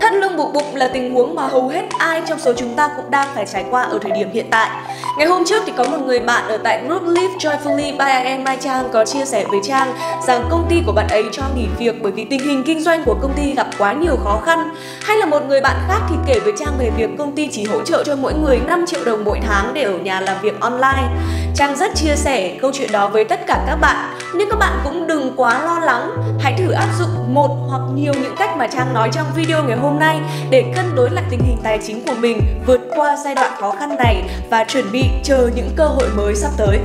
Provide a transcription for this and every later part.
Thắt lưng buộc bụng là tình huống mà hầu hết ai trong số chúng ta cũng đang phải trải qua ở thời điểm hiện tại. Ngày hôm trước thì có một người bạn ở tại group Live Joyfully by Em Mai Trang có chia sẻ với Trang rằng công ty của bạn ấy cho nghỉ việc bởi vì tình hình kinh doanh của công ty gặp quá nhiều khó khăn. Hay là một người bạn khác thì kể với Trang về việc công ty chỉ hỗ trợ cho mỗi người 5 triệu đồng mỗi tháng để ở nhà làm việc online. Trang rất chia sẻ câu chuyện đó với tất cả các bạn, nhưng các bạn cũng đừng quá lo lắng hãy thử áp dụng một hoặc nhiều những cách mà trang nói trong video ngày hôm nay để cân đối lại tình hình tài chính của mình vượt qua giai đoạn khó khăn này và chuẩn bị chờ những cơ hội mới sắp tới.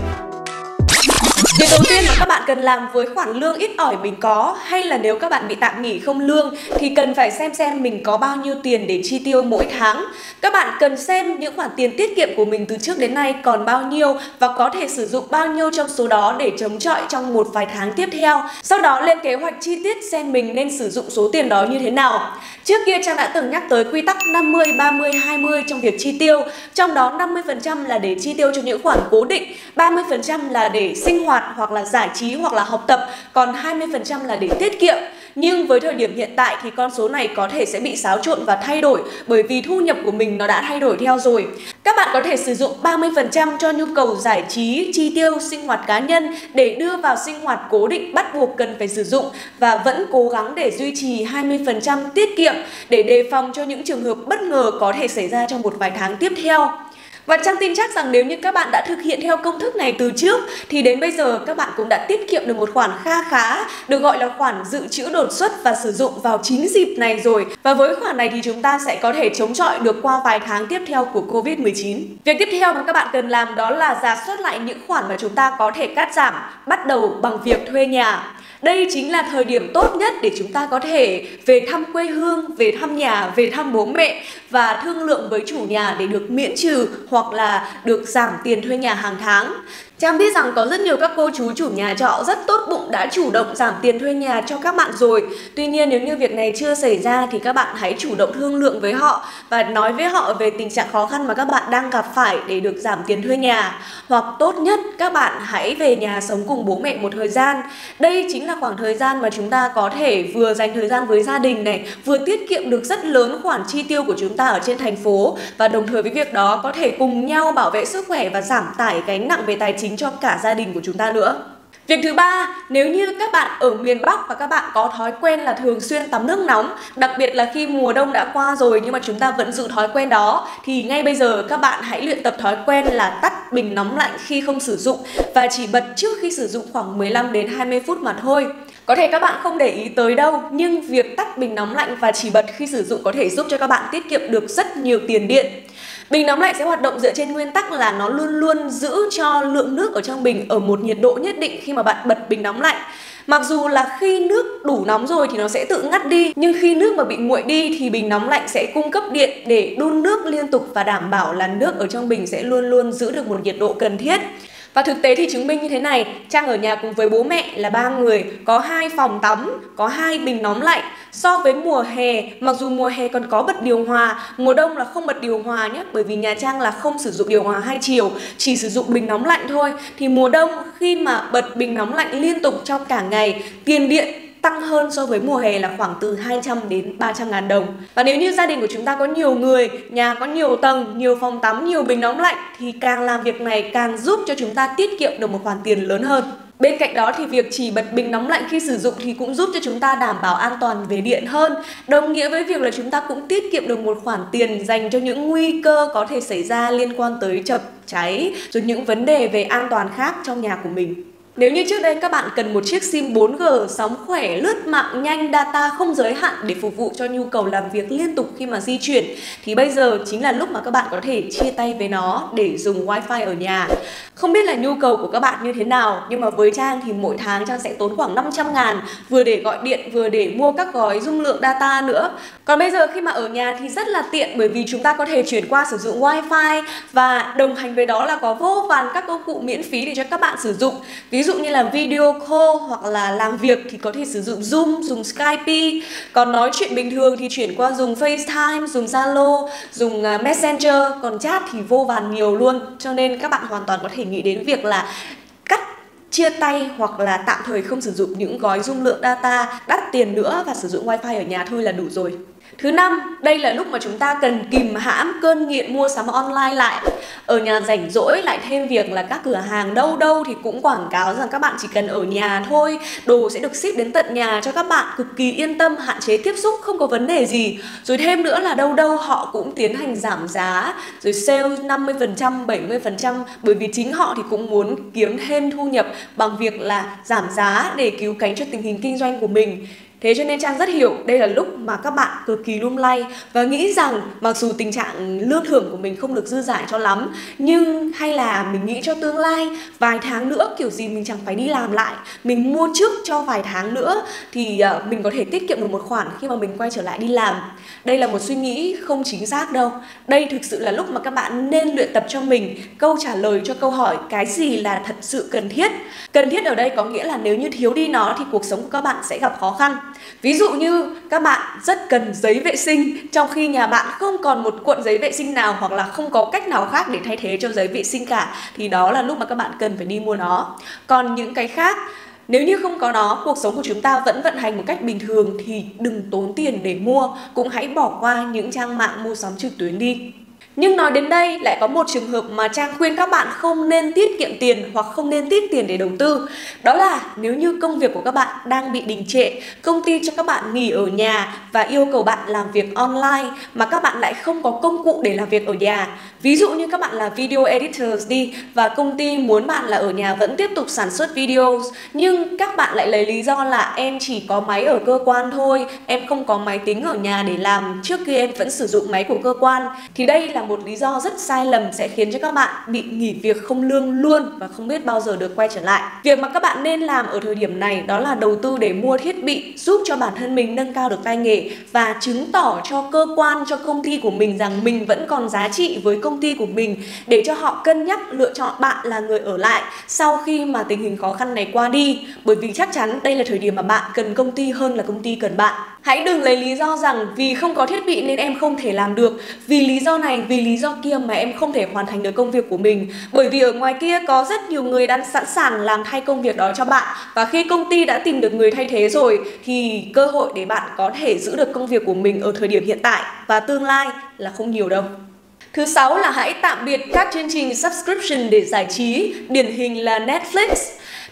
Việc đầu tiên mà các bạn cần làm với khoản lương ít ỏi mình có hay là nếu các bạn bị tạm nghỉ không lương thì cần phải xem xem mình có bao nhiêu tiền để chi tiêu mỗi tháng. Các bạn cần xem những khoản tiền tiết kiệm của mình từ trước đến nay còn bao nhiêu và có thể sử dụng bao nhiêu trong số đó để chống chọi trong một vài tháng tiếp theo. Sau đó lên kế hoạch chi tiết xem mình nên sử dụng số tiền đó như thế nào. Trước kia Trang đã từng nhắc tới quy tắc 50 30 20 trong việc chi tiêu, trong đó 50% là để chi tiêu cho những khoản cố định, 30% là để sinh hoạt hoặc là giải trí hoặc là học tập, còn 20% là để tiết kiệm. Nhưng với thời điểm hiện tại thì con số này có thể sẽ bị xáo trộn và thay đổi bởi vì thu nhập của mình nó đã thay đổi theo rồi. Các bạn có thể sử dụng 30% cho nhu cầu giải trí, chi tiêu, sinh hoạt cá nhân để đưa vào sinh hoạt cố định bắt buộc cần phải sử dụng và vẫn cố gắng để duy trì 20% tiết kiệm để đề phòng cho những trường hợp bất ngờ có thể xảy ra trong một vài tháng tiếp theo. Và Trang tin chắc rằng nếu như các bạn đã thực hiện theo công thức này từ trước, thì đến bây giờ các bạn cũng đã tiết kiệm được một khoản kha khá, được gọi là khoản dự trữ đột xuất và sử dụng vào chính dịp này rồi. Và với khoản này thì chúng ta sẽ có thể chống chọi được qua vài tháng tiếp theo của Covid-19. Việc tiếp theo mà các bạn cần làm đó là giả soát lại những khoản mà chúng ta có thể cắt giảm, bắt đầu bằng việc thuê nhà. Đây chính là thời điểm tốt nhất để chúng ta có thể về thăm quê hương, về thăm nhà, về thăm bố mẹ và thương lượng với chủ nhà để được miễn trừ hoặc là được giảm tiền thuê nhà hàng tháng. Trang biết rằng có rất nhiều các cô chú chủ nhà trọ rất tốt bụng đã chủ động giảm tiền thuê nhà cho các bạn rồi. Tuy nhiên nếu như việc này chưa xảy ra thì các bạn hãy chủ động thương lượng với họ và nói với họ về tình trạng khó khăn mà các bạn đang gặp phải để được giảm tiền thuê nhà. Hoặc tốt nhất các bạn hãy về nhà sống cùng bố mẹ một thời gian. Đây chính là khoảng thời gian mà chúng ta có thể vừa dành thời gian với gia đình này, vừa tiết kiệm được rất lớn khoản chi tiêu của chúng ta ở trên thành phố và đồng thời với việc đó có thể cùng nhau bảo vệ sức khỏe và giảm tải gánh nặng về tài chính chính cho cả gia đình của chúng ta nữa. Việc thứ ba, nếu như các bạn ở miền Bắc và các bạn có thói quen là thường xuyên tắm nước nóng, đặc biệt là khi mùa đông đã qua rồi nhưng mà chúng ta vẫn giữ thói quen đó thì ngay bây giờ các bạn hãy luyện tập thói quen là tắt bình nóng lạnh khi không sử dụng và chỉ bật trước khi sử dụng khoảng 15 đến 20 phút mà thôi. Có thể các bạn không để ý tới đâu, nhưng việc tắt bình nóng lạnh và chỉ bật khi sử dụng có thể giúp cho các bạn tiết kiệm được rất nhiều tiền điện. Bình nóng lạnh sẽ hoạt động dựa trên nguyên tắc là nó luôn luôn giữ cho lượng nước ở trong bình ở một nhiệt độ nhất định khi mà bạn bật bình nóng lạnh. Mặc dù là khi nước đủ nóng rồi thì nó sẽ tự ngắt đi Nhưng khi nước mà bị nguội đi thì bình nóng lạnh sẽ cung cấp điện để đun nước liên tục Và đảm bảo là nước ở trong bình sẽ luôn luôn giữ được một nhiệt độ cần thiết và thực tế thì chứng minh như thế này, Trang ở nhà cùng với bố mẹ là ba người, có hai phòng tắm, có hai bình nóng lạnh. So với mùa hè, mặc dù mùa hè còn có bật điều hòa, mùa đông là không bật điều hòa nhé, bởi vì nhà Trang là không sử dụng điều hòa hai chiều, chỉ sử dụng bình nóng lạnh thôi. Thì mùa đông khi mà bật bình nóng lạnh liên tục trong cả ngày, tiền điện tăng hơn so với mùa hè là khoảng từ 200 đến 300 ngàn đồng. Và nếu như gia đình của chúng ta có nhiều người, nhà có nhiều tầng, nhiều phòng tắm, nhiều bình nóng lạnh thì càng làm việc này càng giúp cho chúng ta tiết kiệm được một khoản tiền lớn hơn. Bên cạnh đó thì việc chỉ bật bình nóng lạnh khi sử dụng thì cũng giúp cho chúng ta đảm bảo an toàn về điện hơn. Đồng nghĩa với việc là chúng ta cũng tiết kiệm được một khoản tiền dành cho những nguy cơ có thể xảy ra liên quan tới chập cháy rồi những vấn đề về an toàn khác trong nhà của mình. Nếu như trước đây các bạn cần một chiếc SIM 4G sóng khỏe, lướt mạng nhanh, data không giới hạn để phục vụ cho nhu cầu làm việc liên tục khi mà di chuyển thì bây giờ chính là lúc mà các bạn có thể chia tay với nó để dùng wifi ở nhà. Không biết là nhu cầu của các bạn như thế nào nhưng mà với Trang thì mỗi tháng Trang sẽ tốn khoảng 500 ngàn vừa để gọi điện vừa để mua các gói dung lượng data nữa. Còn bây giờ khi mà ở nhà thì rất là tiện bởi vì chúng ta có thể chuyển qua sử dụng wifi và đồng hành với đó là có vô vàn các công cụ miễn phí để cho các bạn sử dụng. Ví ví dụ như là video call hoặc là làm việc thì có thể sử dụng Zoom, dùng Skype. Còn nói chuyện bình thường thì chuyển qua dùng FaceTime, dùng Zalo, dùng à, Messenger. Còn chat thì vô vàn nhiều luôn. Cho nên các bạn hoàn toàn có thể nghĩ đến việc là cắt chia tay hoặc là tạm thời không sử dụng những gói dung lượng data đắt tiền nữa và sử dụng wifi ở nhà thôi là đủ rồi. Thứ năm, đây là lúc mà chúng ta cần kìm hãm cơn nghiện mua sắm online lại. Ở nhà rảnh rỗi lại thêm việc là các cửa hàng đâu đâu thì cũng quảng cáo rằng các bạn chỉ cần ở nhà thôi, đồ sẽ được ship đến tận nhà cho các bạn cực kỳ yên tâm, hạn chế tiếp xúc, không có vấn đề gì. Rồi thêm nữa là đâu đâu họ cũng tiến hành giảm giá, rồi sale 50%, 70% bởi vì chính họ thì cũng muốn kiếm thêm thu nhập bằng việc là giảm giá để cứu cánh cho tình hình kinh doanh của mình. Thế cho nên Trang rất hiểu, đây là lúc mà các bạn cực kỳ lung lay và nghĩ rằng mặc dù tình trạng lương thưởng của mình không được dư dả cho lắm, nhưng hay là mình nghĩ cho tương lai, vài tháng nữa, kiểu gì mình chẳng phải đi làm lại, mình mua trước cho vài tháng nữa thì ờ, mình có thể tiết kiệm được một khoản khi mà mình quay trở lại đi làm. Đây là một suy nghĩ không chính xác đâu. Đây thực sự là lúc mà các bạn nên luyện tập cho mình câu trả lời cho câu hỏi cái gì là thật sự cần thiết. Cần thiết ở đây có nghĩa là nếu như thiếu đi nó thì cuộc sống của các bạn sẽ gặp khó khăn. Ví dụ như các bạn rất cần giấy vệ sinh trong khi nhà bạn không còn một cuộn giấy vệ sinh nào hoặc là không có cách nào khác để thay thế cho giấy vệ sinh cả thì đó là lúc mà các bạn cần phải đi mua nó. Còn những cái khác nếu như không có nó, cuộc sống của chúng ta vẫn vận hành một cách bình thường thì đừng tốn tiền để mua, cũng hãy bỏ qua những trang mạng mua sắm trực tuyến đi. Nhưng nói đến đây lại có một trường hợp mà Trang khuyên các bạn không nên tiết kiệm tiền hoặc không nên tiết tiền để đầu tư. Đó là nếu như công việc của các bạn đang bị đình trệ, công ty cho các bạn nghỉ ở nhà và yêu cầu bạn làm việc online mà các bạn lại không có công cụ để làm việc ở nhà. Ví dụ như các bạn là video editors đi và công ty muốn bạn là ở nhà vẫn tiếp tục sản xuất videos nhưng các bạn lại lấy lý do là em chỉ có máy ở cơ quan thôi, em không có máy tính ở nhà để làm trước kia em vẫn sử dụng máy của cơ quan. Thì đây là là một lý do rất sai lầm sẽ khiến cho các bạn bị nghỉ việc không lương luôn và không biết bao giờ được quay trở lại. Việc mà các bạn nên làm ở thời điểm này đó là đầu tư để mua thiết bị, giúp cho bản thân mình nâng cao được tay nghề và chứng tỏ cho cơ quan, cho công ty của mình rằng mình vẫn còn giá trị với công ty của mình, để cho họ cân nhắc lựa chọn bạn là người ở lại sau khi mà tình hình khó khăn này qua đi bởi vì chắc chắn đây là thời điểm mà bạn cần công ty hơn là công ty cần bạn Hãy đừng lấy lý do rằng vì không có thiết bị nên em không thể làm được. Vì lý do này, vì lý do kia mà em không thể hoàn thành được công việc của mình. Bởi vì ở ngoài kia có rất nhiều người đang sẵn sàng làm thay công việc đó cho bạn. Và khi công ty đã tìm được người thay thế rồi Thì cơ hội để bạn có thể giữ được công việc của mình ở thời điểm hiện tại Và tương lai là không nhiều đâu. Thứ sáu là hãy tạm biệt các chương trình subscription để giải trí, điển hình là Netflix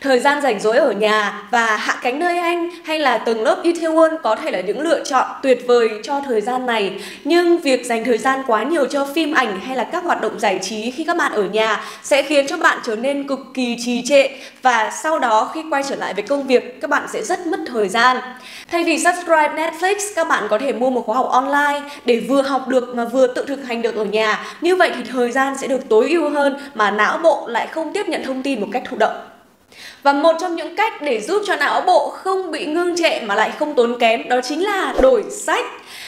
thời gian rảnh rỗi ở nhà và hạ cánh nơi anh hay là tầng lớp Itaewon có thể là những lựa chọn tuyệt vời cho thời gian này. Nhưng việc dành thời gian quá nhiều cho phim ảnh hay là các hoạt động giải trí khi các bạn ở nhà sẽ khiến cho bạn trở nên cực kỳ trì trệ và sau đó khi quay trở lại với công việc, các bạn sẽ rất mất thời gian. Thay vì subscribe Netflix, các bạn có thể mua một khóa học online để vừa học được mà vừa tự thực hành được ở nhà. Như vậy thì thời gian sẽ được tối ưu hơn mà não bộ lại không tiếp nhận thông tin một cách thụ động và một trong những cách để giúp cho não bộ không bị ngưng trệ mà lại không tốn kém đó chính là đổi sách.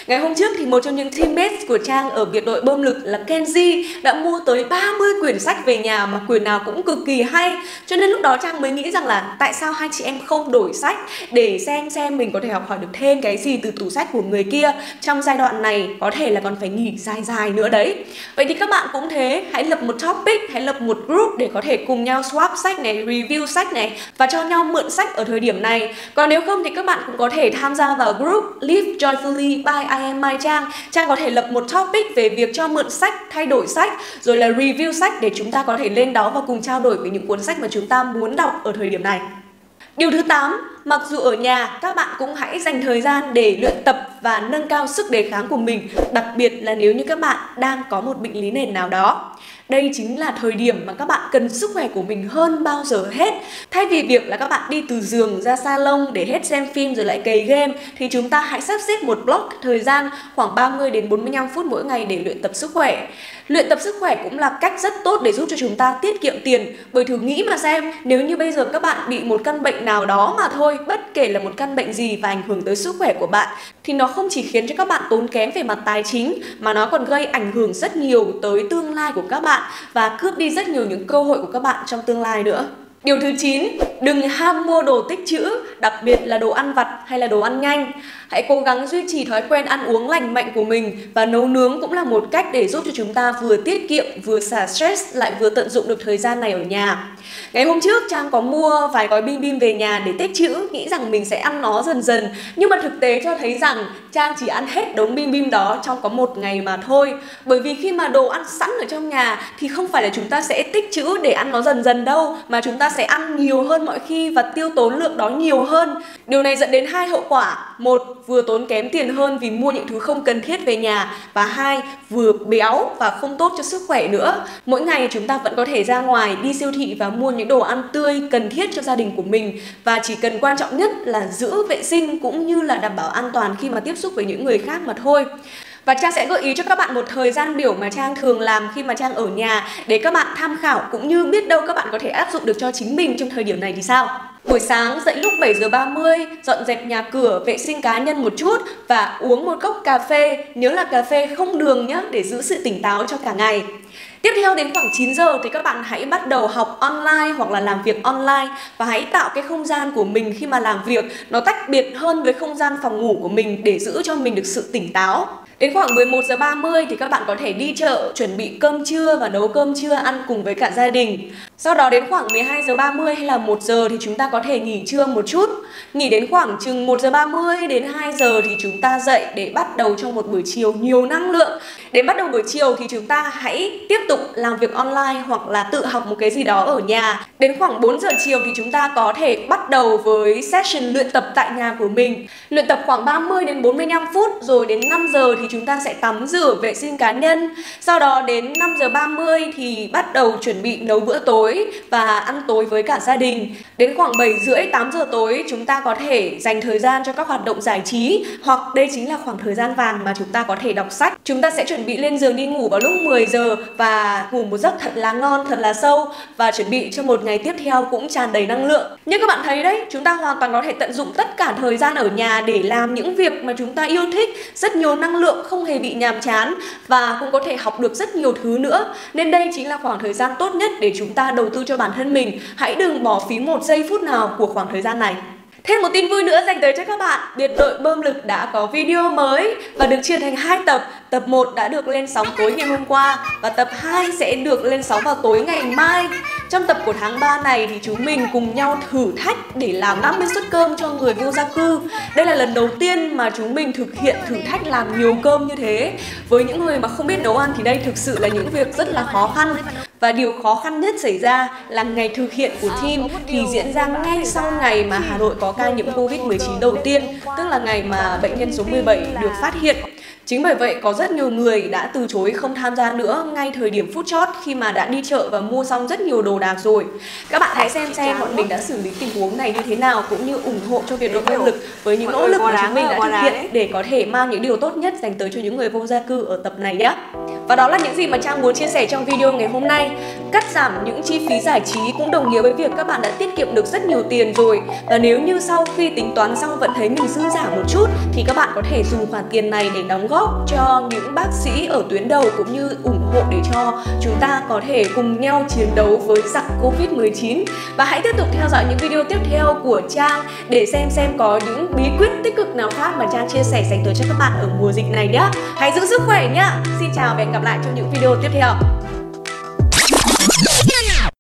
Ngày hôm trước thì một trong những teammates của Trang ở biệt đội bơm lực là Kenji đã mua tới 30 quyển sách về nhà mà quyển nào cũng cực kỳ hay. Cho nên lúc đó Trang mới nghĩ rằng là tại sao hai chị em không đổi sách để xem xem mình có thể học hỏi được thêm cái gì từ tủ sách của người kia trong giai đoạn này có thể là còn phải nghỉ dài dài nữa đấy. Vậy thì các bạn cũng thế, hãy lập một topic, hãy lập một group để có thể cùng nhau swap sách này, review sách này và cho nhau mượn sách ở thời điểm này. Còn nếu không thì các bạn cũng có thể tham gia vào group Live Joyfully by I am mai Trang. Trang có thể lập một topic về việc cho mượn sách, thay đổi sách, rồi là review sách để chúng ta có thể lên đó và cùng trao đổi về những cuốn sách mà chúng ta muốn đọc ở thời điểm này. Điều thứ 8, mặc dù ở nhà, các bạn cũng hãy dành thời gian để luyện tập và nâng cao sức đề kháng của mình, đặc biệt là nếu như các bạn đang có một bệnh lý nền nào đó. Đây chính là thời điểm mà các bạn cần sức khỏe của mình hơn bao giờ hết. Thay vì việc là các bạn đi từ giường ra salon để hết xem phim rồi lại cày game, thì chúng ta hãy sắp xếp một block thời gian khoảng 30 đến 45 phút mỗi ngày để luyện tập sức khỏe. Luyện tập sức khỏe cũng là cách rất tốt để giúp cho chúng ta tiết kiệm tiền, bởi thử nghĩ mà xem, nếu như bây giờ các bạn bị một căn bệnh nào đó mà thôi, bất kể là một căn bệnh gì và ảnh hưởng tới sức khỏe của bạn, thì nó không chỉ khiến cho các bạn tốn kém về mặt tài chính, mà nó còn gây ảnh hưởng rất nhiều tới tương lai của các bạn và cướp đi rất nhiều những cơ hội của các bạn trong tương lai nữa. Điều thứ 9, đừng ham mua đồ tích trữ, đặc biệt là đồ ăn vặt hay là đồ ăn nhanh. Hãy cố gắng duy trì thói quen ăn uống lành mạnh của mình và nấu nướng cũng là một cách để giúp cho chúng ta vừa tiết kiệm, vừa xả stress lại vừa tận dụng được thời gian này ở nhà. Ngày hôm trước Trang có mua vài gói bim bim về nhà để tích trữ, nghĩ rằng mình sẽ ăn nó dần dần. Nhưng mà thực tế cho thấy rằng Trang chỉ ăn hết đống bim bim đó trong có một ngày mà thôi. Bởi vì khi mà đồ ăn sẵn ở trong nhà thì không phải là chúng ta sẽ tích trữ để ăn nó dần dần đâu, mà chúng ta sẽ ăn nhiều hơn mọi khi và tiêu tốn lượng đó nhiều hơn. Điều này dẫn đến hai hậu quả. Một, vừa tốn kém tiền hơn vì mua những thứ không cần thiết về nhà và hai, vừa béo và không tốt cho sức khỏe nữa. Mỗi ngày chúng ta vẫn có thể ra ngoài đi siêu thị và mua những đồ ăn tươi cần thiết cho gia đình của mình và chỉ cần quan trọng nhất là giữ vệ sinh cũng như là đảm bảo an toàn khi mà tiếp xúc với những người khác mà thôi. Và Trang sẽ gợi ý cho các bạn một thời gian biểu mà Trang thường làm khi mà Trang ở nhà để các bạn tham khảo cũng như biết đâu các bạn có thể áp dụng được cho chính mình trong thời điểm này thì sao. Buổi sáng dậy lúc 7 giờ 30, dọn dẹp nhà cửa, vệ sinh cá nhân một chút và uống một cốc cà phê, nhớ là cà phê không đường nhé để giữ sự tỉnh táo cho cả ngày. Tiếp theo đến khoảng 9 giờ thì các bạn hãy bắt đầu học online hoặc là làm việc online và hãy tạo cái không gian của mình khi mà làm việc nó tách biệt hơn với không gian phòng ngủ của mình để giữ cho mình được sự tỉnh táo. Đến khoảng 11 giờ 30 thì các bạn có thể đi chợ, chuẩn bị cơm trưa và nấu cơm trưa ăn cùng với cả gia đình. Sau đó đến khoảng 12 giờ 30 hay là 1 giờ thì chúng ta có thể nghỉ trưa một chút. Nghỉ đến khoảng chừng 1 giờ 30 đến 2 giờ thì chúng ta dậy để bắt đầu cho một buổi chiều nhiều năng lượng. Để bắt đầu buổi chiều thì chúng ta hãy tiếp tục làm việc online hoặc là tự học một cái gì đó ở nhà. Đến khoảng 4 giờ chiều thì chúng ta có thể bắt đầu với session luyện tập tại nhà của mình. Luyện tập khoảng 30 đến 45 phút, rồi đến 5 giờ thì chúng ta sẽ tắm rửa vệ sinh cá nhân. Sau đó đến 5 giờ 30 thì bắt đầu chuẩn bị nấu bữa tối và ăn tối với cả gia đình. Đến khoảng 7 rưỡi 8 giờ tối, chúng ta ta có thể dành thời gian cho các hoạt động giải trí hoặc đây chính là khoảng thời gian vàng mà chúng ta có thể đọc sách. Chúng ta sẽ chuẩn bị lên giường đi ngủ vào lúc 10 giờ và ngủ một giấc thật là ngon, thật là sâu và chuẩn bị cho một ngày tiếp theo cũng tràn đầy năng lượng. Như các bạn thấy đấy, chúng ta hoàn toàn có thể tận dụng tất cả thời gian ở nhà để làm những việc mà chúng ta yêu thích, rất nhiều năng lượng, không hề bị nhàm chán và cũng có thể học được rất nhiều thứ nữa. Nên đây chính là khoảng thời gian tốt nhất để chúng ta đầu tư cho bản thân mình. Hãy đừng bỏ phí một giây phút nào của khoảng thời gian này. Thêm một tin vui nữa dành tới cho các bạn, biệt đội bơm lực đã có video mới và được chia thành hai tập. Tập 1 đã được lên sóng tối ngày hôm qua và tập 2 sẽ được lên sóng vào tối ngày mai. Trong tập của tháng 3 này thì chúng mình cùng nhau thử thách để làm 50 suất cơm cho người vô gia cư. Đây là lần đầu tiên mà chúng mình thực hiện thử thách làm nhiều cơm như thế. Với những người mà không biết nấu ăn thì đây thực sự là những việc rất là khó khăn. Và điều khó khăn nhất xảy ra là ngày thực hiện của team thì diễn ra ngay sau ngày mà Hà Nội có ca nhiễm Covid-19 đầu tiên, tức là ngày mà bệnh nhân số 17 được phát hiện. Chính bởi vậy có rất nhiều người đã từ chối không tham gia nữa ngay thời điểm phút chót khi mà đã đi chợ và mua xong rất nhiều đồ đạc rồi. Các bạn hãy xem xem bọn mình đã xử lý tình huống này như thế nào cũng như ủng hộ cho việc đội nỗ lực với những nỗ lực mà chúng mình đã thực hiện để có thể mang những điều tốt nhất dành tới cho những người vô gia cư ở tập này nhé. Và đó là những gì mà Trang muốn chia sẻ trong video ngày hôm nay. Cắt giảm những chi phí giải trí cũng đồng nghĩa với việc các bạn đã tiết kiệm được rất nhiều tiền rồi. Và nếu như sau khi tính toán xong vẫn thấy mình dư giả một chút, thì các bạn có thể dùng khoản tiền này để đóng góp cho những bác sĩ ở tuyến đầu cũng như ủng hộ để cho chúng ta có thể cùng nhau chiến đấu với giặc Covid-19. Và hãy tiếp tục theo dõi những video tiếp theo của Trang để xem xem có những bí quyết tích cực nào khác mà Trang chia sẻ dành tới cho các bạn ở mùa dịch này nhé. Hãy giữ sức khỏe nhé. Xin chào và hẹn hẹn gặp lại trong những video tiếp theo.